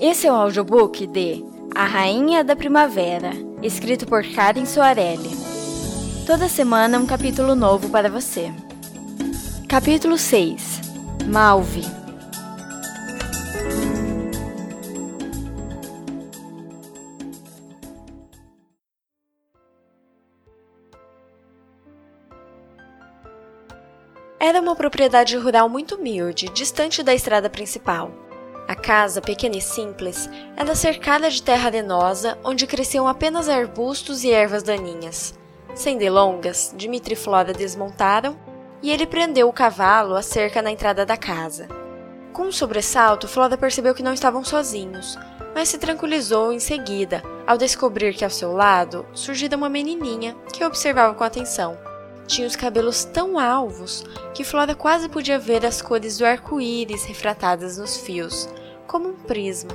Esse é o audiobook de A Rainha da Primavera, escrito por Karen Soarelli. Toda semana um capítulo novo para você. Capítulo 6 Malve Era uma propriedade rural muito humilde, distante da estrada principal. Casa, pequena e simples, era cercada de terra arenosa, onde cresciam apenas arbustos e ervas daninhas. Sem delongas, Dimitri e Flora desmontaram e ele prendeu o cavalo à cerca na entrada da casa. Com um sobressalto, Flora percebeu que não estavam sozinhos, mas se tranquilizou em seguida ao descobrir que ao seu lado surgira uma menininha que observava com atenção. Tinha os cabelos tão alvos que Flora quase podia ver as cores do arco-íris refratadas nos fios, como um prisma.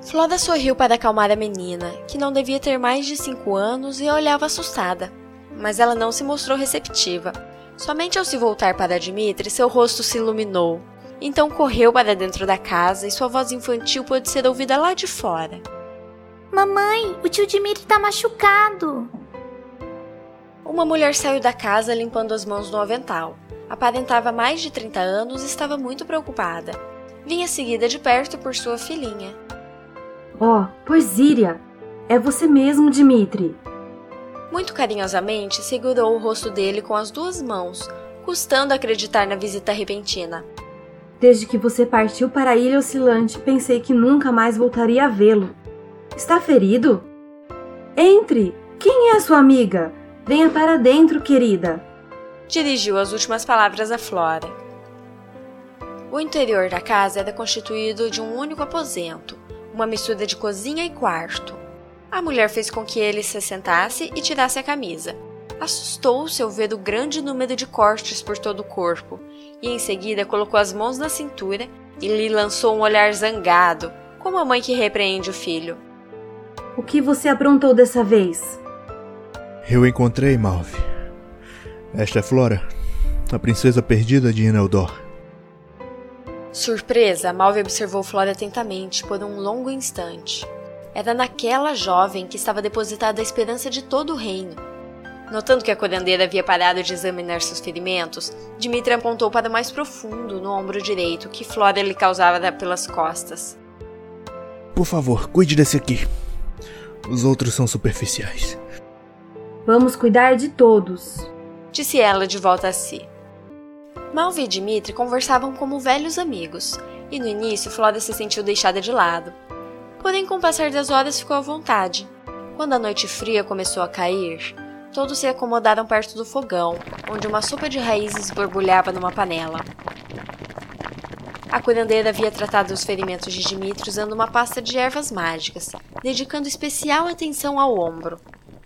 Flora sorriu para acalmar a menina, que não devia ter mais de cinco anos e olhava assustada. Mas ela não se mostrou receptiva. Somente ao se voltar para Dmitri, seu rosto se iluminou. Então correu para dentro da casa e sua voz infantil pôde ser ouvida lá de fora. Mamãe, o tio Dmitri está machucado. Uma mulher saiu da casa limpando as mãos no avental. Aparentava mais de 30 anos e estava muito preocupada. Vinha seguida de perto por sua filhinha. Oh, Poesíria! É você mesmo, Dimitri! Muito carinhosamente segurou o rosto dele com as duas mãos, custando acreditar na visita repentina. Desde que você partiu para a Ilha Oscilante, pensei que nunca mais voltaria a vê-lo. Está ferido? Entre! Quem é sua amiga? Venha para dentro, querida. Dirigiu as últimas palavras a Flora. O interior da casa era constituído de um único aposento, uma mistura de cozinha e quarto. A mulher fez com que ele se sentasse e tirasse a camisa. Assustou-se ao ver o grande número de cortes por todo o corpo, e em seguida colocou as mãos na cintura e lhe lançou um olhar zangado, como a mãe que repreende o filho. O que você aprontou dessa vez? Eu encontrei Malve. Esta é Flora, a princesa perdida de Ineldor. Surpresa, Malve observou Flora atentamente por um longo instante. Era naquela jovem que estava depositada a esperança de todo o reino. Notando que a curandeira havia parado de examinar seus ferimentos, Dimitri apontou para o mais profundo, no ombro direito, que Flora lhe causava pelas costas. Por favor, cuide desse aqui. Os outros são superficiais. Vamos cuidar de todos, disse ela de volta a si. Malvi e Dmitri conversavam como velhos amigos, e no início Flora se sentiu deixada de lado. Porém, com o passar das horas ficou à vontade. Quando a noite fria começou a cair, todos se acomodaram perto do fogão, onde uma sopa de raízes borbulhava numa panela. A curandeira havia tratado os ferimentos de Dmitri usando uma pasta de ervas mágicas, dedicando especial atenção ao ombro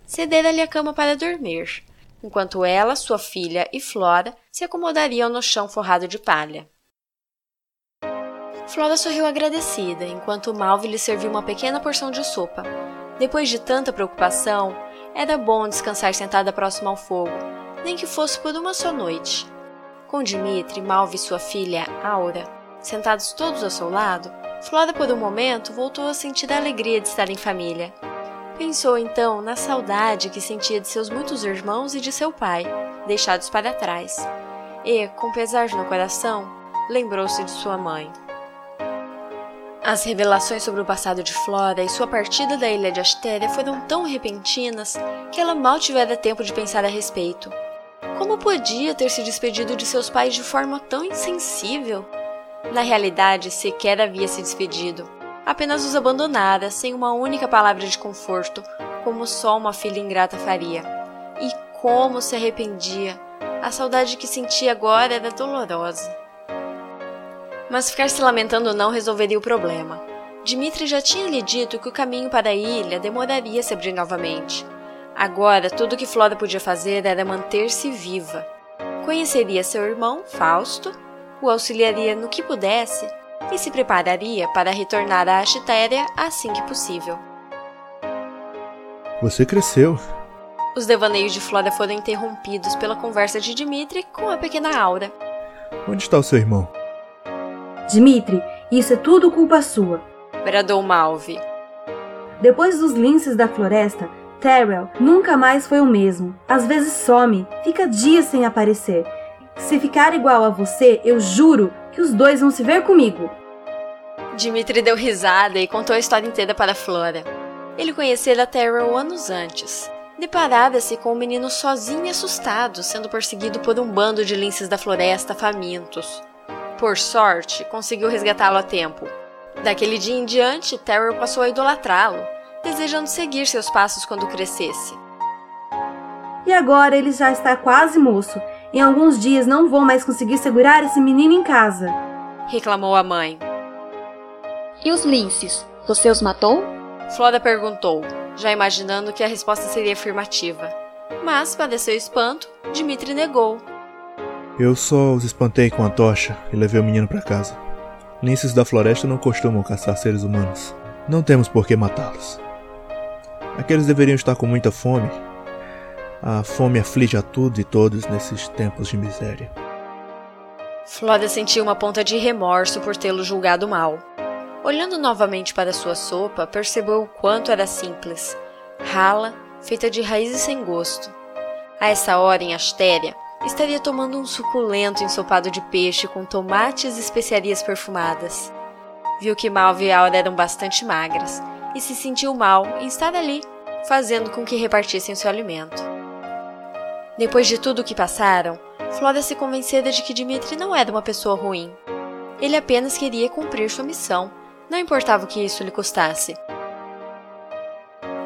cedera-lhe a cama para dormir, enquanto ela, sua filha e Flora se acomodariam no chão forrado de palha. Flora sorriu agradecida, enquanto Malve lhe serviu uma pequena porção de sopa. Depois de tanta preocupação, era bom descansar sentada próxima ao fogo, nem que fosse por uma só noite. Com Dimitri, Malve e sua filha, Aura, sentados todos ao seu lado, Flora por um momento voltou a sentir a alegria de estar em família. Pensou então na saudade que sentia de seus muitos irmãos e de seu pai, deixados para trás. E, com pesar no coração, lembrou-se de sua mãe. As revelações sobre o passado de Flora e sua partida da ilha de Astéria foram tão repentinas que ela mal tivera tempo de pensar a respeito. Como podia ter se despedido de seus pais de forma tão insensível? Na realidade, sequer havia se despedido apenas os abandonara sem uma única palavra de conforto, como só uma filha ingrata faria. E como se arrependia! A saudade que sentia agora era dolorosa. Mas ficar se lamentando não resolveria o problema. Dimitri já tinha lhe dito que o caminho para a ilha demoraria a se abrir novamente. Agora, tudo o que Flora podia fazer era manter-se viva. Conheceria seu irmão, Fausto, o auxiliaria no que pudesse e se prepararia para retornar à Astéria assim que possível. Você cresceu. Os devaneios de Flora foram interrompidos pela conversa de Dimitri com a pequena Aura. Onde está o seu irmão? Dimitri, isso é tudo culpa sua. bradou Malve. Depois dos linces da floresta, Terrell nunca mais foi o mesmo. Às vezes some, fica dias sem aparecer. Se ficar igual a você, eu juro que os dois vão se ver comigo. Dimitri deu risada e contou a história inteira para Flora. Ele conhecera Terrell anos antes. Deparara-se com o um menino sozinho e assustado, sendo perseguido por um bando de linces da floresta famintos. Por sorte, conseguiu resgatá-lo a tempo. Daquele dia em diante, Terrell passou a idolatrá-lo, desejando seguir seus passos quando crescesse. E agora ele já está quase moço. Em alguns dias não vou mais conseguir segurar esse menino em casa. Reclamou a mãe. E os linces? Você os matou? Flora perguntou, já imaginando que a resposta seria afirmativa. Mas, para seu espanto, Dimitri negou. Eu só os espantei com a tocha e levei o menino para casa. Linces da floresta não costumam caçar seres humanos. Não temos por que matá-los. Aqueles deveriam estar com muita fome. A fome aflige a tudo e todos nesses tempos de miséria. Flora sentiu uma ponta de remorso por tê-lo julgado mal. Olhando novamente para sua sopa, percebeu o quanto era simples, rala, feita de raízes sem gosto. A essa hora, em Astéria, estaria tomando um suculento ensopado de peixe com tomates e especiarias perfumadas. Viu que Malva e Aura eram bastante magras e se sentiu mal em estar ali, fazendo com que repartissem seu alimento. Depois de tudo o que passaram, Flora se convencera de que Dimitri não era uma pessoa ruim. Ele apenas queria cumprir sua missão não importava o que isso lhe custasse.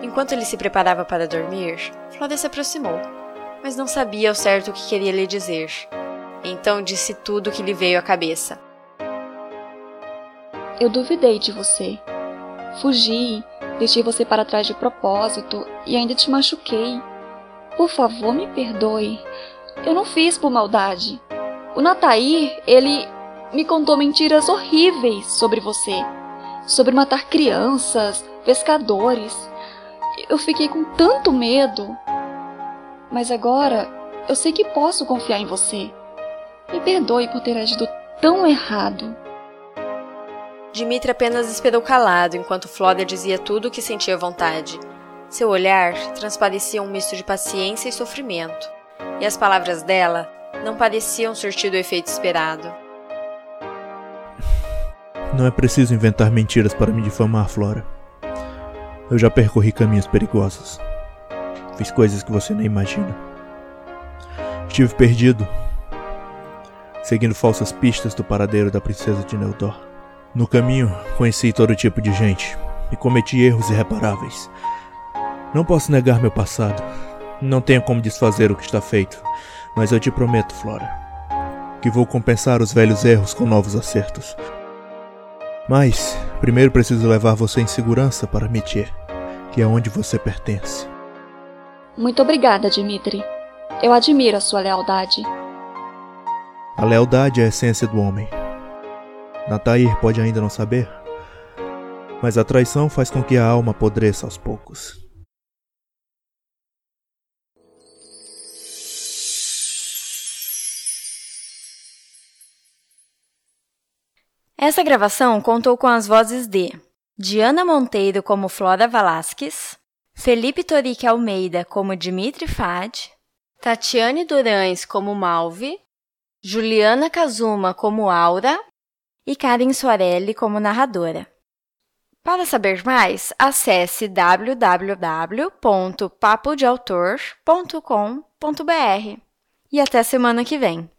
Enquanto ele se preparava para dormir, Flora se aproximou, mas não sabia ao certo o que queria lhe dizer. Então disse tudo o que lhe veio à cabeça. Eu duvidei de você. Fugi, deixei você para trás de propósito e ainda te machuquei. Por favor, me perdoe. Eu não fiz por maldade. O Natair, ele me contou mentiras horríveis sobre você sobre matar crianças, pescadores. Eu fiquei com tanto medo. Mas agora eu sei que posso confiar em você. Me perdoe por ter agido tão errado. Dimitri apenas esperou calado enquanto Flória dizia tudo o que sentia vontade. Seu olhar transparecia um misto de paciência e sofrimento, e as palavras dela não pareciam surtir o efeito esperado. Não é preciso inventar mentiras para me difamar, Flora. Eu já percorri caminhos perigosos. Fiz coisas que você nem imagina. Estive perdido, seguindo falsas pistas do paradeiro da princesa de Neldor. No caminho, conheci todo tipo de gente e cometi erros irreparáveis. Não posso negar meu passado. Não tenho como desfazer o que está feito, mas eu te prometo, Flora, que vou compensar os velhos erros com novos acertos. Mas primeiro preciso levar você em segurança para Métier, que é onde você pertence. Muito obrigada, Dimitri. Eu admiro a sua lealdade. A lealdade é a essência do homem. Natair pode ainda não saber, mas a traição faz com que a alma apodreça aos poucos. Essa gravação contou com as vozes de Diana Monteiro como Flora Valasquez, Felipe Torique Almeida como Dimitri Fad, Tatiane Durães como Malve, Juliana Kazuma como Aura e Karen Soarelli como narradora. Para saber mais, acesse www.papodeautor.com.br e até semana que vem.